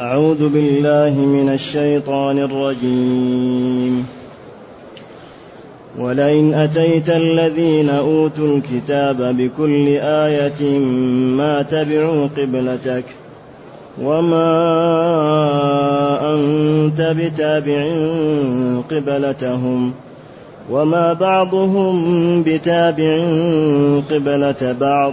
أعوذ بالله من الشيطان الرجيم. ولئن أتيت الذين أوتوا الكتاب بكل آية ما تبعوا قبلتك وما أنت بتابع قبلتهم وما بعضهم بتابع قبلة بعض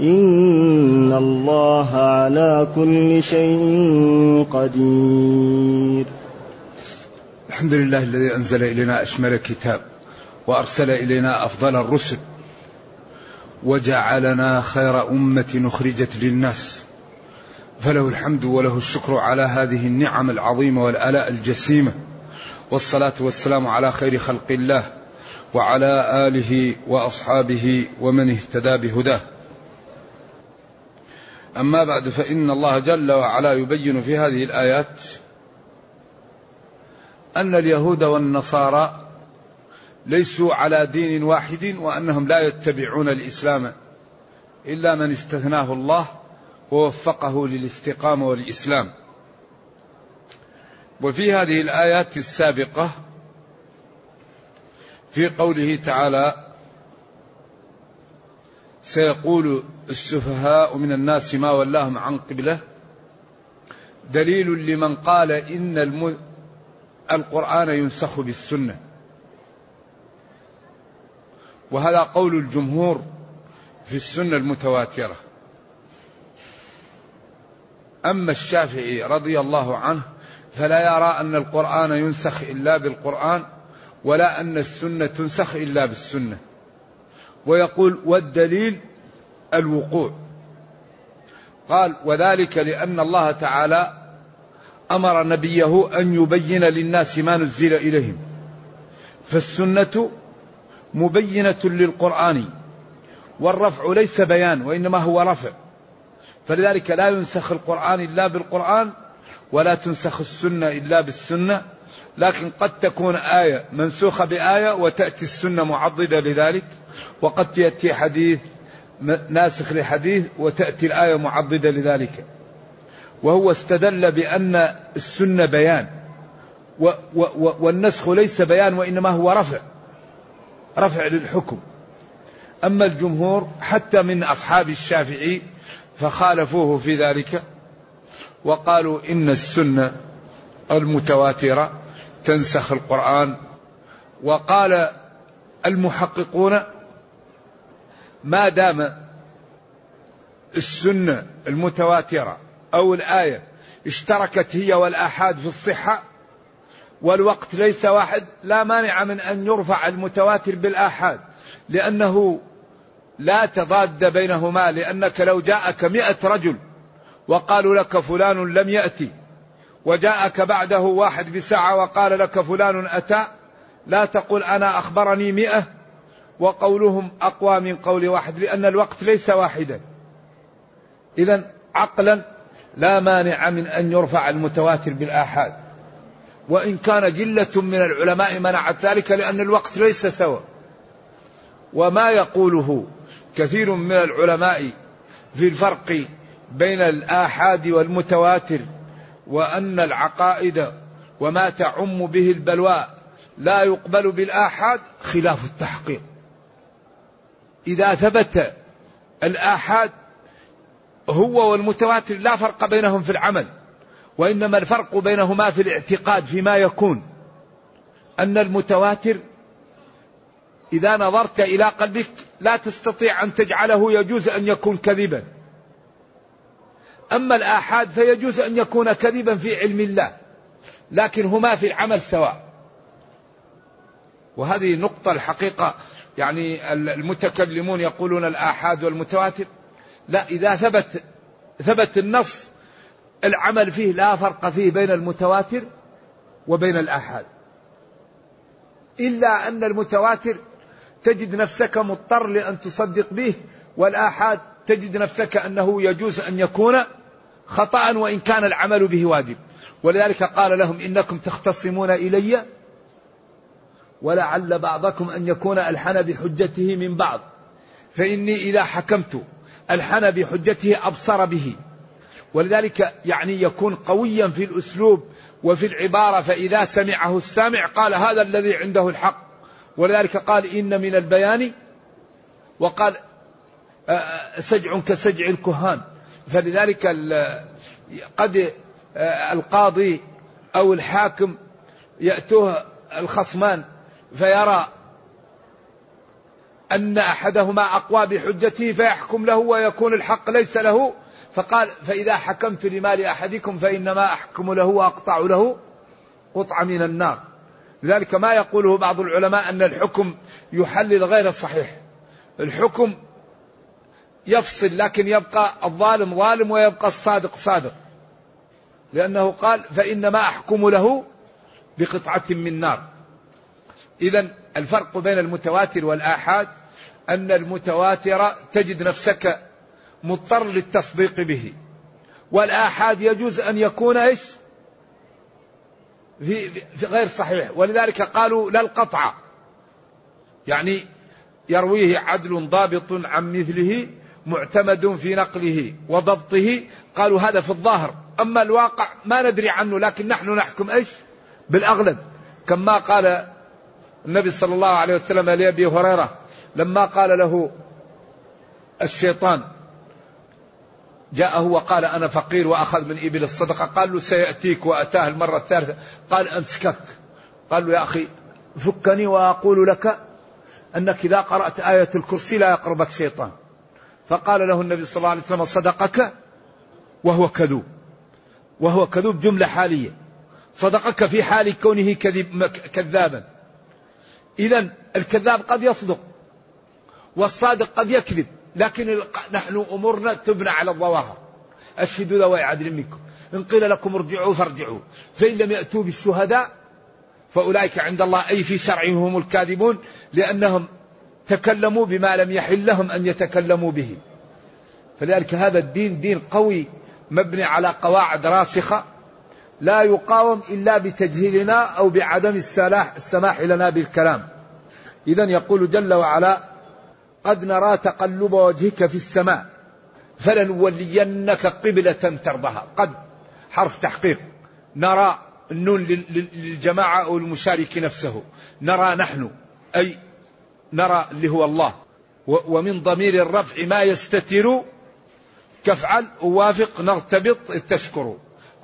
إن الله على كل شيء قدير. الحمد لله الذي أنزل إلينا أشمل كتاب وأرسل إلينا أفضل الرسل وجعلنا خير أمة أخرجت للناس. فله الحمد وله الشكر على هذه النعم العظيمة والآلاء الجسيمة. والصلاة والسلام على خير خلق الله وعلى آله وأصحابه ومن اهتدى بهداه. أما بعد فإن الله جل وعلا يبين في هذه الآيات أن اليهود والنصارى ليسوا على دين واحد وأنهم لا يتبعون الإسلام إلا من استثناه الله ووفقه للاستقامة والإسلام. وفي هذه الآيات السابقة في قوله تعالى سيقول السفهاء من الناس ما ولاهم عن قبلة. دليل لمن قال إن الم... القرآن ينسخ بالسنة. وهذا قول الجمهور في السنة المتواترة. أما الشافعي رضي الله عنه فلا يرى أن القرآن ينسخ إلا بالقرآن ولا أن السنة تنسخ إلا بالسنة. ويقول والدليل الوقوع. قال وذلك لأن الله تعالى أمر نبيه أن يبين للناس ما نزل إليهم. فالسنة مبينة للقرآن والرفع ليس بيان وإنما هو رفع. فلذلك لا ينسخ القرآن إلا بالقرآن ولا تنسخ السنة إلا بالسنة. لكن قد تكون آية منسوخة بآية وتأتي السنة معضدة لذلك. وقد يأتي حديث ناسخ لحديث وتأتي الآية معضدة لذلك. وهو استدل بأن السنة بيان. و و و والنسخ ليس بيان وإنما هو رفع. رفع للحكم. أما الجمهور حتى من أصحاب الشافعي فخالفوه في ذلك وقالوا إن السنة المتواترة تنسخ القرآن. وقال المحققون ما دام السنة المتواترة أو الآية اشتركت هي والآحاد في الصحة والوقت ليس واحد لا مانع من أن يرفع المتواتر بالآحاد لأنه لا تضاد بينهما لأنك لو جاءك مئة رجل وقالوا لك فلان لم يأتي وجاءك بعده واحد بساعة وقال لك فلان أتى لا تقول أنا أخبرني مئة وقولهم أقوى من قول واحد لأن الوقت ليس واحدا. إذا عقلا لا مانع من أن يرفع المتواتر بالآحاد. وإن كان جلة من العلماء منعت ذلك لأن الوقت ليس سوى وما يقوله كثير من العلماء في الفرق بين الآحاد والمتواتر وأن العقائد وما تعم به البلوى لا يقبل بالآحاد خلاف التحقيق. إذا ثبت الآحاد هو والمتواتر لا فرق بينهم في العمل وإنما الفرق بينهما في الاعتقاد فيما يكون. أن المتواتر إذا نظرت إلى قلبك لا تستطيع أن تجعله يجوز أن يكون كذبا. أما الآحاد فيجوز أن يكون كذبا في علم الله لكن هما في العمل سواء. وهذه نقطة الحقيقة يعني المتكلمون يقولون الآحاد والمتواتر. لا إذا ثبت ثبت النص العمل فيه لا فرق فيه بين المتواتر وبين الآحاد. إلا أن المتواتر تجد نفسك مضطر لأن تصدق به والآحاد تجد نفسك أنه يجوز أن يكون خطأ وإن كان العمل به واجب. ولذلك قال لهم إنكم تختصمون إلي ولعل بعضكم أن يكون ألحن بحجته من بعض. فإني إذا حكمت ألحن بحجته أبصر به. ولذلك يعني يكون قويا في الأسلوب وفي العبارة فإذا سمعه السامع قال هذا الذي عنده الحق. ولذلك قال إن من البيان وقال آه، آه، سجع كسجع الكهان. فلذلك قد آه، القاضي أو الحاكم يأتوه الخصمان فيرى أن أحدهما أقوى بحجته فيحكم له ويكون الحق ليس له. فقال فإذا حكمت لمال أحدكم فإنما أحكم له وأقطع له قطعة من النار. لذلك ما يقوله بعض العلماء أن الحكم يحلل غير الصحيح الحكم يفصل لكن يبقى الظالم ظالم ويبقى الصادق صادق. لأنه قال فإنما أحكم له بقطعة من نار. إذا الفرق بين المتواتر والآحاد أن المتواتر تجد نفسك مضطر للتصديق به والآحاد يجوز أن يكون إيش؟ في, غير صحيح ولذلك قالوا لا القطع يعني يرويه عدل ضابط عن مثله معتمد في نقله وضبطه قالوا هذا في الظاهر أما الواقع ما ندري عنه لكن نحن نحكم إيش؟ بالأغلب كما قال النبي صلى الله عليه وسلم لأبي هريرة لما قال له الشيطان جاءه وقال أنا فقير وأخذ من إبل الصدقة قال له سيأتيك وأتاه المرة الثالثة. قال أمسكك. قال له يا أخي فكني وأقول لك أنك إذا قرأت آية الكرسي لا يقربك شيطان. فقال له النبي صلى الله عليه وسلم صدقك؟ وهو كذوب. وهو كذوب جملة حالية. صدقك في حال كونه كذب كذابا. إذا الكذاب قد يصدق والصادق قد يكذب لكن نحن أمورنا تبنى على الظواهر. أشهدوا ذوي عدل منكم. إن قيل لكم ارجعوا فارجعوا. فإن لم يأتوا بالشهداء فأولئك عند الله أي في شرعهم هم الكاذبون لأنهم تكلموا بما لم يحل لهم أن يتكلموا به. فلذلك هذا الدين دين قوي مبني على قواعد راسخة لا يقاوم إلا بتجهيلنا أو بعدم السماح لنا بالكلام. إذا يقول جل وعلا قد نرى تقلب وجهك في السماء فلنولينك قبلة ترضها. قد حرف تحقيق. نرى النون للجماعة أو المشارك نفسه. نرى نحن أي نرى اللي هو الله. ومن ضمير الرفع ما يستتر كفعل ووافق نرتبط تشكر.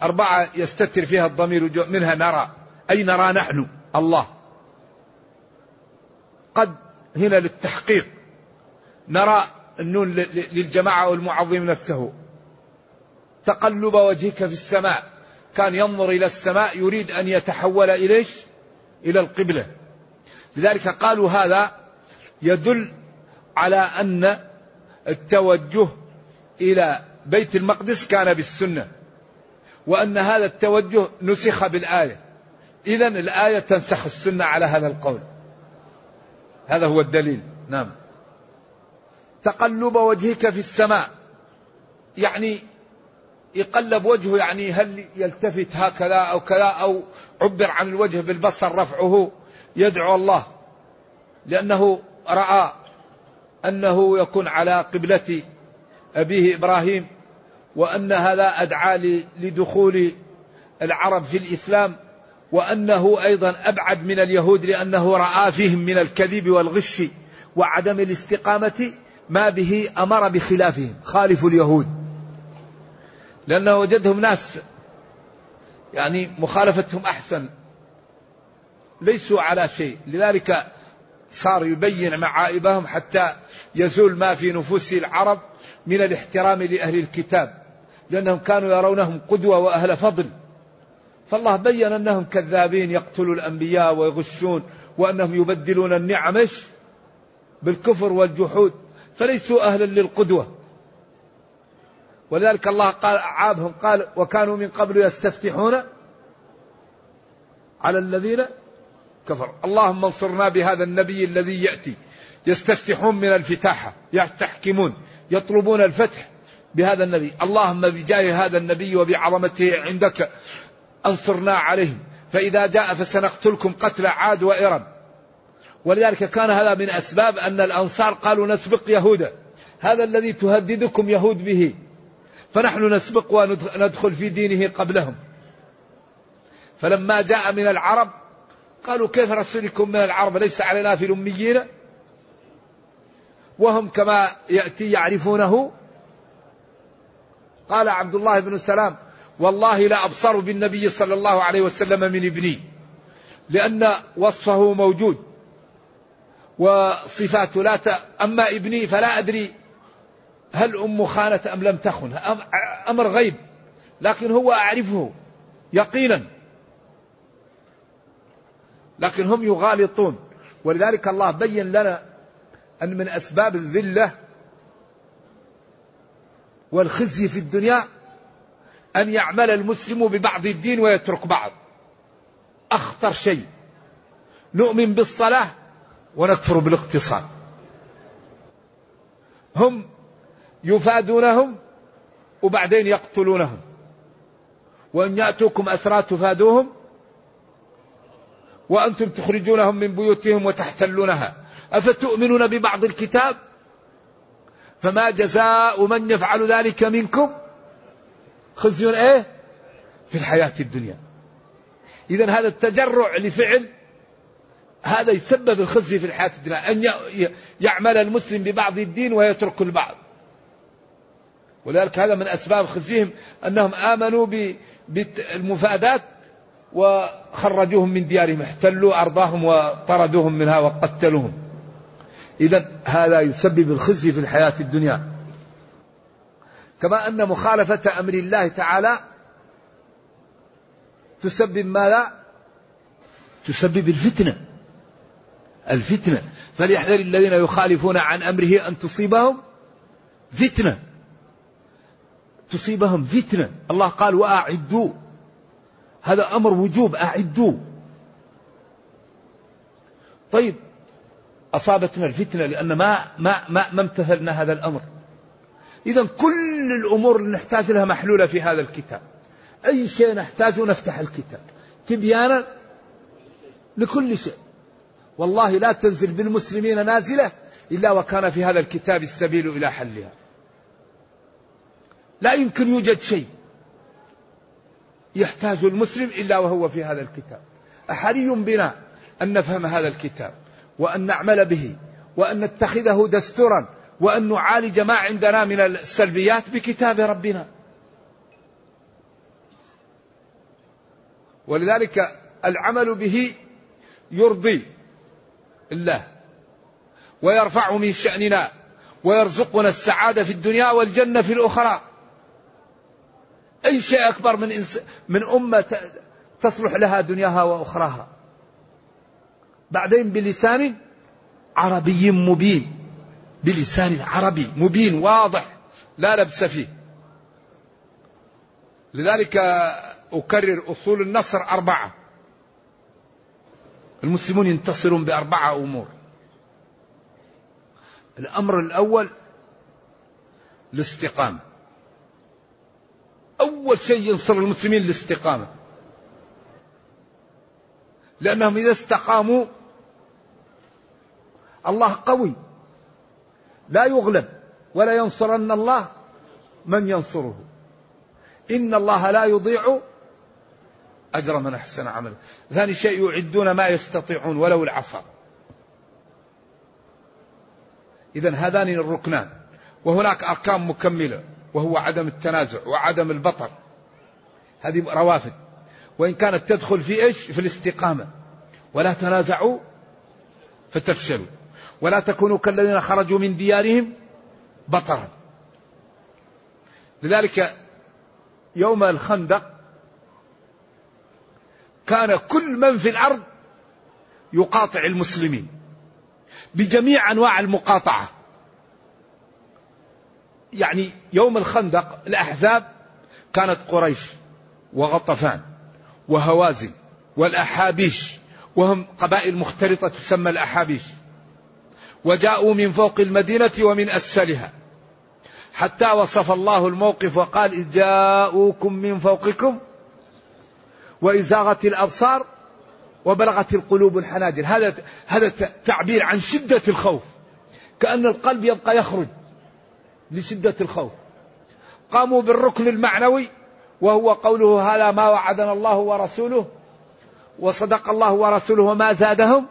أربعة يستتر فيها الضمير منها نرى. أي نرى نحن؟ الله. قد هنا للتحقيق. نرى النون للجماعة والمعظم نفسه. تقلب وجهك في السماء. كان ينظر إلى السماء يريد أن يتحول إليش إلى القبلة. لذلك قالوا هذا يدل على أن التوجه إلى بيت المقدس كان بالسنة. وأن هذا التوجه نسخ بالآية. إذا الآية تنسخ السنة على هذا القول. هذا هو الدليل. نعم. تقلب وجهك في السماء. يعني يقلب وجهه يعني هل يلتفت هكذا أو كذا أو عبر عن الوجه بالبصر رفعه. يدعو الله. لأنه رأى أنه يكون على قبلة أبيه إبراهيم. وأن هذا أدعى لدخول العرب في الإسلام وأنه أيضا أبعد من اليهود لأنه رأى فيهم من الكذب والغش وعدم الاستقامة ما به أمر بخلافهم خالفوا اليهود. لأنه وجدهم ناس يعني مخالفتهم أحسن ليسوا على شيء. لذلك صار يبين معائبهم حتى يزول ما في نفوس العرب من الاحترام لأهل الكتاب. لأنهم كانوا يرونهم قدوة وأهل فضل. فالله بين أنهم كذابين يقتلوا الأنبياء ويغشون وأنهم يبدلون النعم بالكفر والجحود. فليسوا أهلا للقدوة. ولذلك الله قال عابهم قال وكانوا من قبل يستفتحون على الذين كفروا. اللهم انصرنا بهذا النبي الذي يأتي. يستفتحون من الفتاحة يستحكمون يطلبون الفتح. بهذا النبي. اللهم بجاه هذا النبي وبعظمته عندك. أنصرنا عليهم. فإذا جاء فسنقتلكم قتل عاد وإرم. ولذلك كان هذا من أسباب أن الأنصار قالوا نسبق يهودا. هذا الذي تهددكم يهود به. فنحن نسبق وندخل في دينه قبلهم. فلما جاء من العرب قالوا كيف رسولكم من العرب؟ ليس علينا في الأميين. وهم كما يأتي يعرفونه قال عبد الله بن سلام والله لا أبصر بالنبي صلى الله عليه وسلم من ابني لأن وصفه موجود وصفاته لا ت... أما ابني فلا أدري هل أم خانت أم لم تخن أمر غيب لكن هو أعرفه يقينا. لكن هم يغالطون ولذلك الله بين لنا أن من أسباب الذلة والخزي في الدنيا أن يعمل المسلم ببعض الدين ويترك بعض. أخطر شيء. نؤمن بالصلاة ونكفر بالاقتصاد. هم يفادونهم وبعدين يقتلونهم. وإن يأتوكم أسرى تفادوهم وأنتم تخرجونهم من بيوتهم وتحتلونها. أفتؤمنون ببعض الكتاب؟ فما جزاء من يفعل ذلك منكم؟ خزي إيه؟ في الحياة الدنيا. إذا هذا التجرع لفعل هذا يسبب الخزي في الحياة الدنيا أن يعمل المسلم ببعض الدين ويترك البعض. ولذلك هذا من أسباب خزيهم أنهم آمنوا بالمفادات وخرجوهم من ديارهم احتلوا أرضاهم وطردوهم منها وقتلوهم. إذا هذا يسبب الخزي في الحياة الدنيا. كما أن مخالفة أمر الله تعالى تسبب ماذا؟ تسبب الفتنة. الفتنة. فليحذر الذين يخالفون عن أمره أن تصيبهم فتنة. تصيبهم فتنة. الله قال وأعدوا. هذا أمر وجوب أعدوا. طيب أصابتنا الفتنة لأن ما ما ما, ما امتثلنا هذا الأمر. إذا كل الأمور اللي نحتاج لها محلولة في هذا الكتاب. أي شيء نحتاجه نفتح الكتاب. تبيانا لكل شيء. والله لا تنزل بالمسلمين نازلة إلا وكان في هذا الكتاب السبيل إلى حلها. لا يمكن يوجد شيء يحتاج المسلم إلا وهو في هذا الكتاب. أحري بنا أن نفهم هذا الكتاب. وأن نعمل به وأن نتخذه دستورا وأن نعالج ما عندنا من السلبيات بكتاب ربنا. ولذلك العمل به يرضي الله ويرفع من شأننا ويرزقنا السعادة في الدنيا والجنة في الأخرى. أي شيء أكبر من إنس من أمة تصلح لها دنياها وأخراها. بعدين بلسان عربي مبين. بلسان عربي مبين واضح لا لبس فيه. لذلك أكرر أصول النصر أربعة. المسلمون ينتصرون بأربعة أمور. الأمر الأول الاستقامة. أول شيء ينصر المسلمين الاستقامة. لأنهم إذا استقاموا الله قوي. لا يغلب ولا ينصرن الله من ينصره. إن الله لا يضيع أجر من أحسن عملا ثاني شيء يعدون ما يستطيعون ولو العصا. إذا هذان الركنان. وهناك أركان مكملة. وهو عدم التنازع وعدم البطر. هذه روافد. وإن كانت تدخل في إيش؟ في الاستقامة. ولا تنازعوا فتفشلوا. ولا تكونوا كالذين خرجوا من ديارهم بطرا. لذلك يوم الخندق كان كل من في الأرض يقاطع المسلمين بجميع أنواع المقاطعة. يعني يوم الخندق الأحزاب كانت قريش وغطفان وهوازن والأحابيش وهم قبائل مختلطة تسمى الأحابيش. وجاءوا من فوق المدينة ومن أسفلها. حتى وصف الله الموقف وقال إذ جاءوكم من فوقكم وإذ زاغت الأبصار وبلغت القلوب الحناجر. هذا هذا تعبير عن شدة الخوف. كأن القلب يبقى يخرج لشدة الخوف. قاموا بالركن المعنوي وهو قوله هذا ما وعدنا الله ورسوله وصدق الله ورسوله وما زادهم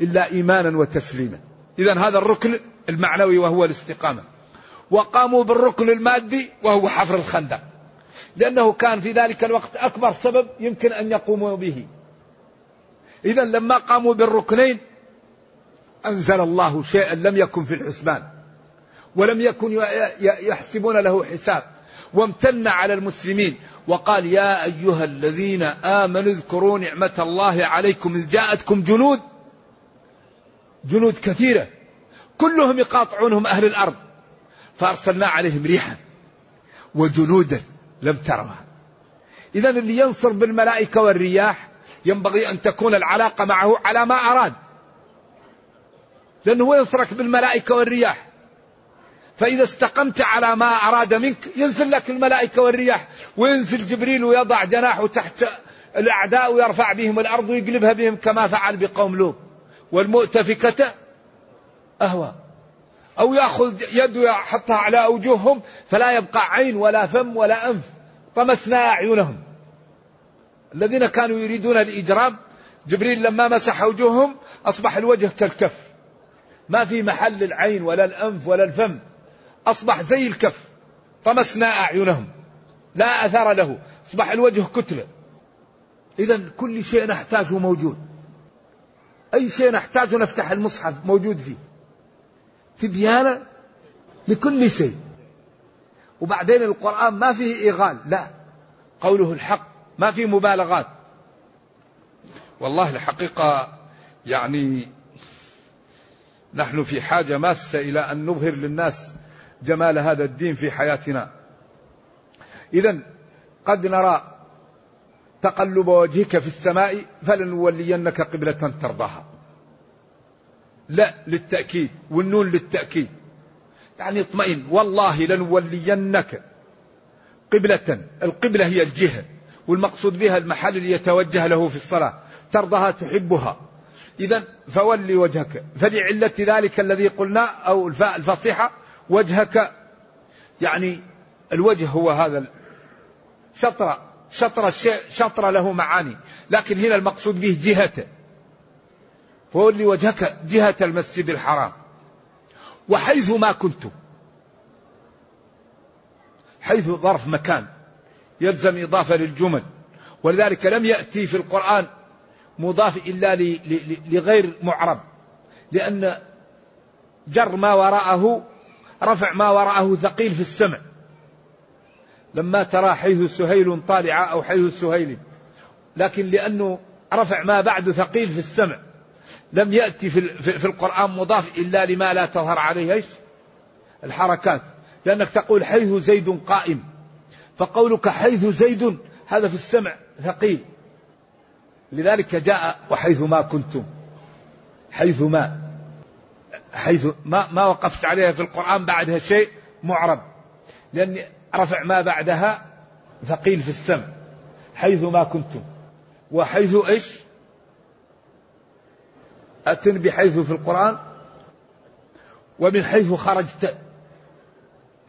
إلا إيمانا وتسليما. إذا هذا الركن المعنوي وهو الاستقامة. وقاموا بالركن المادي وهو حفر الخندق. لأنه كان في ذلك الوقت أكبر سبب يمكن أن يقوموا به. إذا لما قاموا بالركنين أنزل الله شيئا لم يكن في الحسبان. ولم يكن يحسبون له حساب. وامتن على المسلمين. وقال يا أيها الذين آمنوا اذكروا نعمة الله عليكم إذ جاءتكم جنود جنود كثيرة. كلهم يقاطعونهم أهل الأرض. فأرسلنا عليهم ريحا وجنودا لم ترها إذا اللي ينصر بالملائكة والرياح ينبغي أن تكون العلاقة معه على ما أراد. لأنه هو ينصرك بالملائكة والرياح. فإذا استقمت على ما أراد منك ينزل لك الملائكة والرياح. وينزل جبريل ويضع جناحه تحت الأعداء ويرفع بهم الأرض ويقلبها بهم كما فعل بقوم لوط. والمؤتفكة أهوى. أو يأخذ يده يحطها على أوجههم فلا يبقى عين ولا فم ولا أنف. طمسنا أعينهم. الذين كانوا يريدون الإجرام جبريل لما مسح وجوههم أصبح الوجه كالكف. ما في محل العين ولا الأنف ولا الفم. أصبح زي الكف. طمسنا أعينهم. لا أثر له. أصبح الوجه كتلة. إذا كل شيء نحتاجه موجود. أي شيء نحتاجه نفتح المصحف موجود فيه. تبيانا لكل شيء. وبعدين القرآن ما فيه إغال لا. قوله الحق ما فيه مبالغات. والله الحقيقة يعني نحن في حاجة ماسة إلى أن نظهر للناس جمال هذا الدين في حياتنا. إذا قد نرى تقلب وجهك في السماء فلنولينك قبلة ترضاها. لا للتأكيد والنون للتأكيد. يعني اطمئن والله لنولينك قبلة. القبلة هي الجهة والمقصود بها المحل اللي يتوجه له في الصلاة. ترضها تحبها. إذا فولي وجهك. فلعلة ذلك الذي قلنا أو الفاء الفصيحة وجهك. يعني الوجه هو هذا شطر شطر الشيء شطر له معاني. لكن هنا المقصود به جهته فولي وجهك جهة المسجد الحرام. وحيث ما كنتم حيث ظرف مكان يلزم إضافة للجمل. ولذلك لم يأتي في القرآن مضاف إلا لغير معرب. لأن جر ما وراءه رفع ما وراءه ثقيل في السمع. لما ترى حيث سهيل طالعة أو حيث سهيل. لكن لأنه رفع ما بعد ثقيل في السمع. لم يأتي في, في القرآن مضاف إلا لما لا تظهر عليه إيش؟ الحركات. لأنك تقول حيث زيد قائم. فقولك حيث زيد هذا في السمع ثقيل. لذلك جاء وحيث ما كنتم. حيث ما. حيث ما ما وقفت عليها في القرآن بعدها شيء معرب. لأن رفع ما بعدها ثقيل في السمع حيث ما كنتم. وحيث إيش؟ أتن بحيث في القرآن ومن حيث خرجت.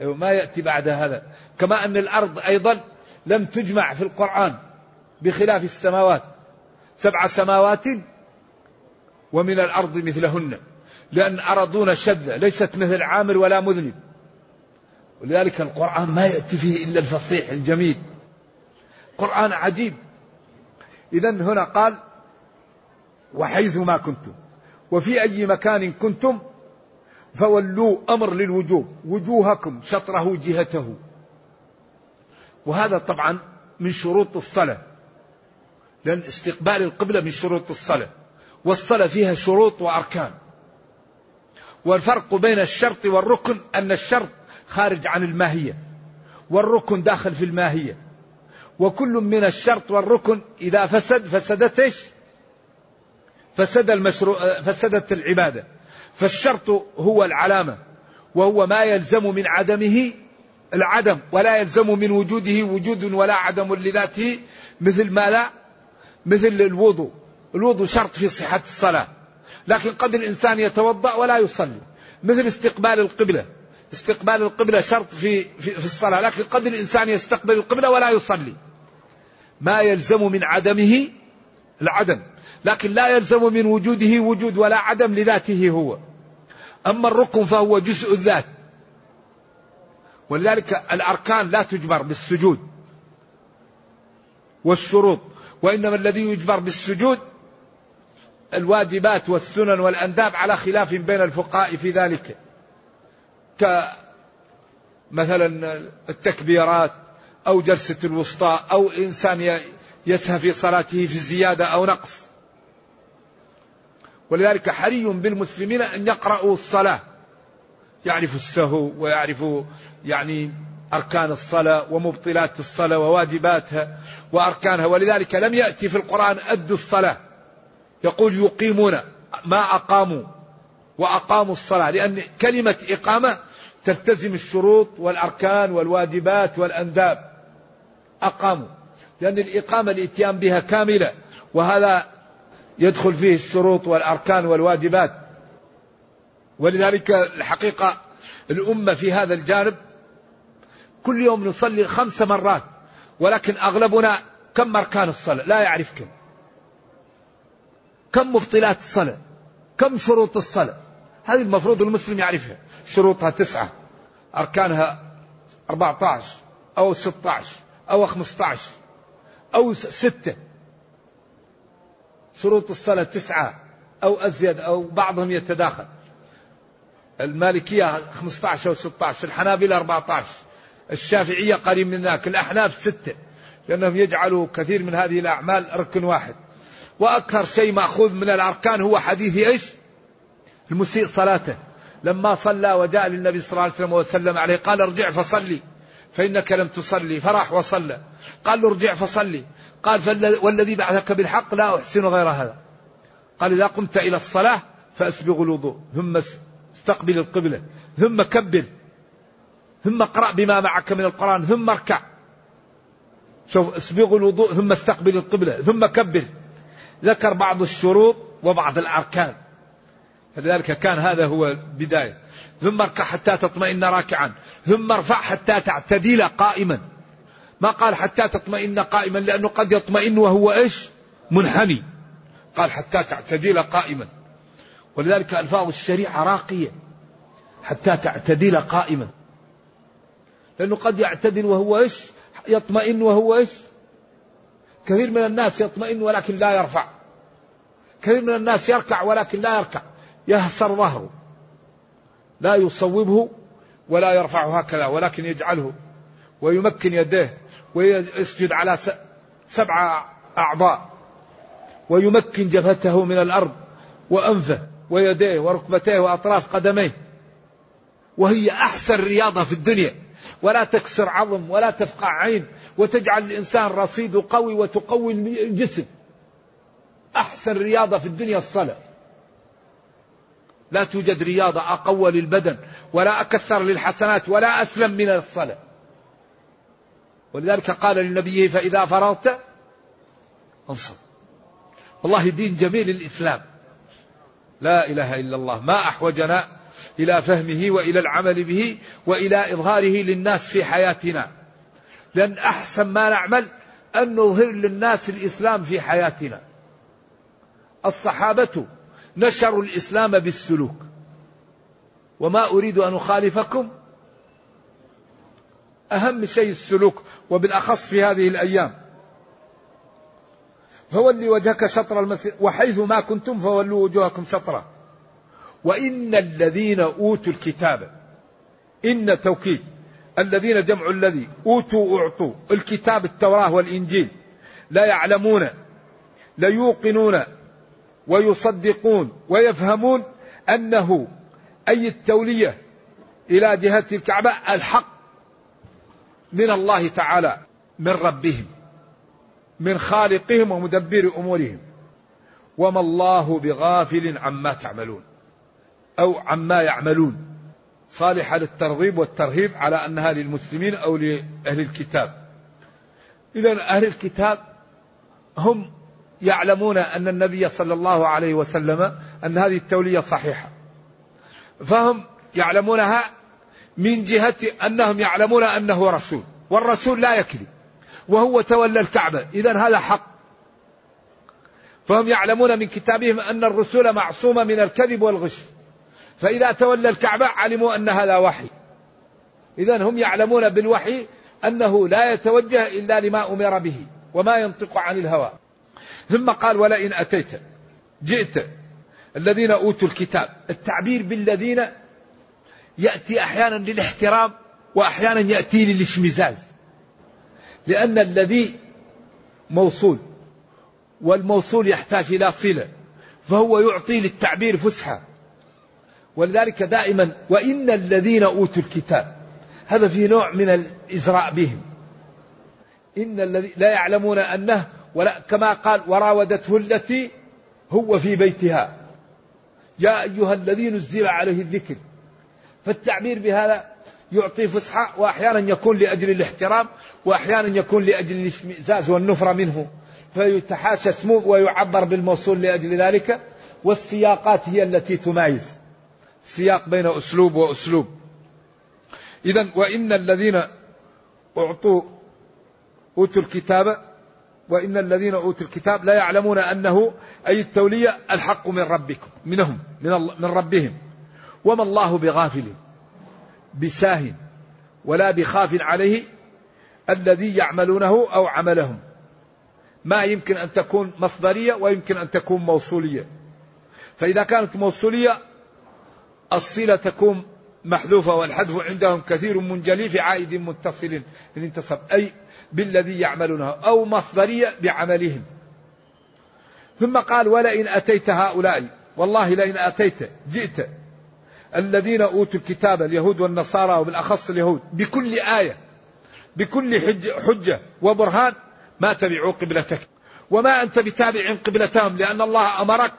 أيوة، ما يأتي بعد هذا. كما أن الأرض أيضا لم تجمع في القرآن بخلاف السماوات. سبع سماوات ومن الأرض مثلهن لأن أرضون شذة ليست مثل عامر ولا مذنب. ولذلك القرآن ما يأتي فيه إلا الفصيح الجميل. قرآن عجيب. إذا هنا قال وحيث ما كنتم. وفي أي مكان كنتم فولوا أمر للوجوب وجوهكم شطره جهته. وهذا طبعا من شروط الصلاة. لأن استقبال القبلة من شروط الصلاة. والصلاة فيها شروط وأركان. والفرق بين الشرط والركن أن الشرط خارج عن الماهية والركن داخل في الماهية. وكل من الشرط والركن إذا فسد فسدت إيش؟ فسد المشروع فسدت العبادة. فالشرط هو العلامة وهو ما يلزم من عدمه العدم ولا يلزم من وجوده وجود ولا عدم لذاته مثل ما لا مثل الوضوء. الوضوء شرط في صحة الصلاة. لكن قد الإنسان يتوضأ ولا يصلي مثل استقبال القبلة. استقبال القبلة شرط في, في, في الصلاة لكن قد الإنسان يستقبل القبلة ولا يصلي. ما يلزم من عدمه العدم لكن لا يلزم من وجوده وجود ولا عدم لذاته هو. أما الركن فهو جزء الذات. ولذلك الأركان لا تجبر بالسجود والشروط وإنما الذي يجبر بالسجود الواجبات والسنن والأنداب على خلاف بين الفقهاء في ذلك. كمثلا التكبيرات أو جلسة الوسطى أو إنسان يسهى في صلاته في زيادة أو نقص. ولذلك حري بالمسلمين أن يقرأوا الصلاة. يعرفوا السهو ويعرفوا يعني أركان الصلاة ومبطلات الصلاة وواجباتها وأركانها. ولذلك لم يأتي في القرآن أدوا الصلاة. يقول يقيمون ما أقاموا وأقاموا الصلاة لأن كلمة إقامة تلتزم الشروط والأركان والواجبات والأنداب أقاموا. لأن الإقامة الإتيان بها كاملة. وهذا يدخل فيه الشروط والأركان والواجبات. ولذلك الحقيقة الأمة في هذا الجانب كل يوم نصلي خمس مرات. ولكن أغلبنا كم أركان الصلاة؟ لا يعرف كم كم مبطلات الصلاة؟ كم شروط الصلاة؟ هذه المفروض المسلم يعرفها. شروطها تسعة أركانها 14 أو 16 أو 15 أو ستة. شروط الصلاة تسعة أو أزيد أو بعضهم يتداخل. المالكية 15 أو 16 الحنابلة 14 الشافعية قريب من ذاك الأحناف ستة لأنهم يجعلوا كثير من هذه الأعمال ركن واحد. وأكثر شيء مأخوذ من الأركان هو حديث إيش؟ المسيء صلاته. لما صلى وجاء للنبي صلى الله عليه وسلم وسلم عليه قال ارجع فصلي. فإنك لم تصلي فراح وصلى. قال له ارجع فصلي. قال والذي بعثك بالحق لا أحسن غير هذا. قال إذا قمت إلى الصلاة فأسبغ الوضوء ثم استقبل القبلة ثم كبر ثم اقرأ بما معك من القرآن ثم اركع. شوف اسبغ الوضوء ثم استقبل القبلة ثم كبر. ذكر بعض الشروط وبعض الأركان. فلذلك كان هذا هو البداية. ثم اركع حتى تطمئن راكعا. ثم ارفع حتى تعتدل قائما. ما قال حتى تطمئن قائما؟ لأنه قد يطمئن وهو إيش؟ منحني. قال حتى تعتدل قائما. ولذلك ألفاظ الشريعة راقية. حتى تعتدل قائما. لأنه قد يعتدل وهو إيش؟ يطمئن وهو إيش؟ كثير من الناس يطمئن ولكن لا يرفع. كثير من الناس يركع ولكن لا يركع. يهسر ظهره. لا يصوبه ولا يرفعه هكذا ولكن يجعله ويمكن يديه ويسجد على سبع أعضاء ويمكن جبهته من الأرض وأنفه ويديه وركبتيه وأطراف قدميه. وهي أحسن رياضة في الدنيا. ولا تكسر عظم ولا تفقع عين وتجعل الإنسان رصيد قوي وتقوي الجسم. أحسن رياضة في الدنيا الصلاة. لا توجد رياضة أقوى للبدن ولا أكثر للحسنات ولا أسلم من الصلاة. ولذلك قال لنبيه فإذا فرغت انصب والله دين جميل الإسلام لا إله إلا الله. ما أحوجنا إلى فهمه وإلى العمل به وإلى إظهاره للناس في حياتنا. لأن أحسن ما نعمل أن نظهر للناس الإسلام في حياتنا. الصحابة نشروا الإسلام بالسلوك. وما أريد أن أخالفكم؟ أهم شيء السلوك وبالأخص في هذه الأيام. فولي وجهك شطر المسجد وحيث ما كنتم فولوا وجوهكم شطرة. وإن الذين أوتوا الكتاب إن توكيد الذين جمع الذي أوتوا أعطوا الكتاب التوراة والإنجيل لا يعلمون لا يوقنون ويصدقون ويفهمون أنه أي التولية إلى جهة الكعبة الحق من الله تعالى من ربهم من خالقهم ومدبر أمورهم. وما الله بغافل عما تعملون أو عما يعملون. صالحة للترغيب والترهيب على أنها للمسلمين أو لأهل الكتاب. إذا أهل الكتاب هم يعلمون أن النبي صلى الله عليه وسلم أن هذه التولية صحيحة. فهم يعلمونها من جهة أنهم يعلمون أنه رسول والرسول لا يكذب وهو تولى الكعبة. إذا هذا حق. فهم يعلمون من كتابهم أن الرسول معصومة من الكذب والغش. فإذا تولى الكعبة علموا أن هذا وحي. إذا هم يعلمون بالوحي أنه لا يتوجه إلا لما أمر به وما ينطق عن الهوى. ثم قال ولئن أتيت. جئت. الذين أوتوا الكتاب. التعبير بالذين يأتي أحيانا للاحترام وأحيانا يأتي للاشمزاز. لأن الذي موصول والموصول يحتاج إلى صلة. فهو يعطي للتعبير فسحة. ولذلك دائما وإن الذين أوتوا الكتاب. هذا في نوع من الإزراء بهم. إن الذي لا يعلمون أنه ولا كما قال وراودته التي هو في بيتها. يا أيها الذي نزل عليه الذكر فالتعبير بهذا يعطي فسحة وأحيانا يكون لأجل الاحترام وأحيانا يكون لأجل الاشمئزاز والنفرة منه. فيتحاشى اسمه ويعبر بالموصول لأجل ذلك والسياقات هي التي تمايز سياق بين أسلوب وأسلوب. إذا وإن الذين أعطوا أوتوا الكتاب وإن الذين أوتوا الكتاب لا يعلمون أنه أي التولية الحق من ربكم منهم من, من ربهم. وما الله بغافل بساه ولا بخاف عليه الذي يعملونه أو عملهم. ما يمكن أن تكون مصدرية ويمكن أن تكون موصولية. فإذا كانت موصولية الصلة تكون محذوفة والحذف عندهم كثير منجلي في عائد متصل إن انتصب. أي بالذي يعملونه أو مصدرية بعملهم. ثم قال ولئن أتيت هؤلاء والله لئن أتيت جئت. الذين أوتوا الكتاب اليهود والنصارى وبالأخص اليهود بكل آية بكل حجة, حجة وبرهان ما تبعوا قبلتك. وما أنت بتابع قبلتهم لأن الله أمرك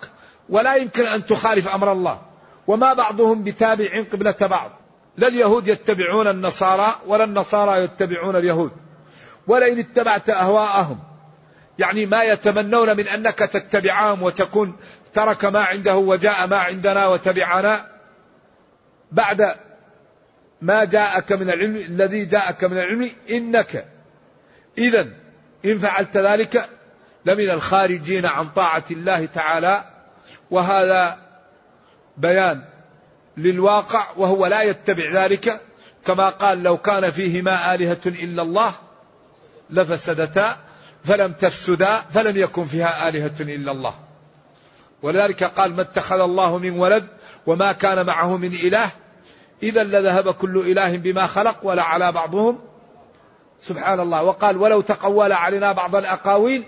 ولا يمكن أن تخالف أمر الله. وما بعضهم بتابع قبلة بعض. لا اليهود يتبعون النصارى ولا النصارى يتبعون اليهود. ولئن اتبعت أهواءهم. يعني ما يتمنون من أنك تتبعهم وتكون ترك ما عنده وجاء ما عندنا وتبعنا. بعد ما جاءك من العلم الذي جاءك من العلم إنك إذا إن فعلت ذلك لمن الخارجين عن طاعة الله تعالى. وهذا بيان للواقع وهو لا يتبع ذلك. كما قال لو كان فيهما آلهة إلا الله لفسدتا فلم تفسدا فلم يكن فيها آلهة إلا الله. ولذلك قال ما اتخذ الله من ولد وما كان معه من إله إذا لذهب كل إله بما خلق ولا على بعضهم. سبحان الله وقال ولو تقول علينا بعض الأقاويل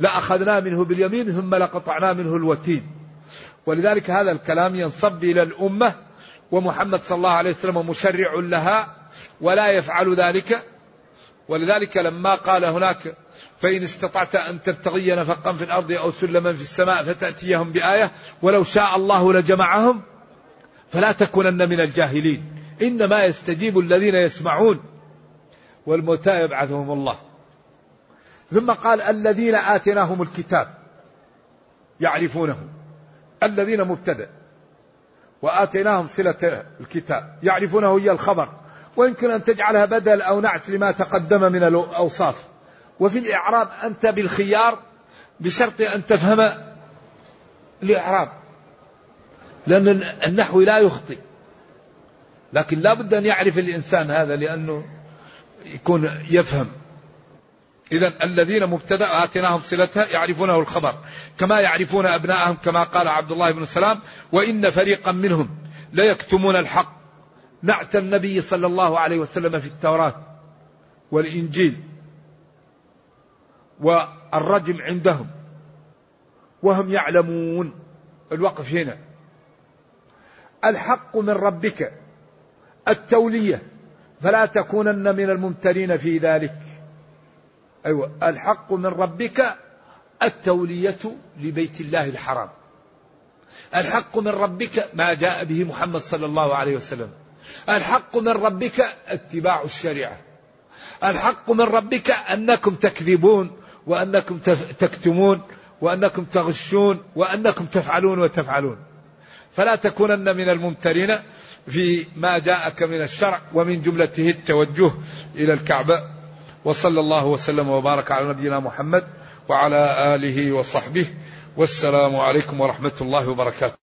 لأخذنا منه باليمين ثم لقطعنا منه الوتين. ولذلك هذا الكلام ينصب إلى الأمة ومحمد صلى الله عليه وسلم مشرع لها ولا يفعل ذلك. ولذلك لما قال هناك فإن استطعت أن تبتغي نفقا في الأرض أو سلما في السماء فتأتيهم بآية ولو شاء الله لجمعهم فلا تكونن من الجاهلين. إنما يستجيب الذين يسمعون والموتى يبعثهم الله. ثم قال الذين آتيناهم الكتاب يعرفونه الذين مبتدأ. وآتيناهم صلة الكتاب يعرفونه هي الخبر. ويمكن أن تجعلها بدل أو نعت لما تقدم من الأوصاف. وفي الإعراب أنت بالخيار بشرط أن تفهم الإعراب. لأن النحو لا يخطئ. لكن لا بد أن يعرف الإنسان هذا لأنه يكون يفهم. إذا الذين مبتدأ آتيناهم صلتها يعرفونه الخبر. كما يعرفون أبناءهم كما قال عبد الله بن سلام وإن فريقا منهم ليكتمون الحق. نعت النبي صلى الله عليه وسلم في التوراة والإنجيل والرجم عندهم وهم يعلمون. الوقف هنا. الحق من ربك التولية. فلا تكونن من الممترين في ذلك. أيوة الحق من ربك التولية لبيت الله الحرام. الحق من ربك ما جاء به محمد صلى الله عليه وسلم. الحق من ربك اتباع الشريعة. الحق من ربك أنكم تكذبون وأنكم تكتمون وأنكم تغشون وأنكم تفعلون وتفعلون. فلا تكونن من الممترين في ما جاءك من الشرع ومن جملته التوجه إلى الكعبة. وصلى الله وسلم وبارك على نبينا محمد وعلى آله وصحبه. والسلام عليكم ورحمة الله وبركاته.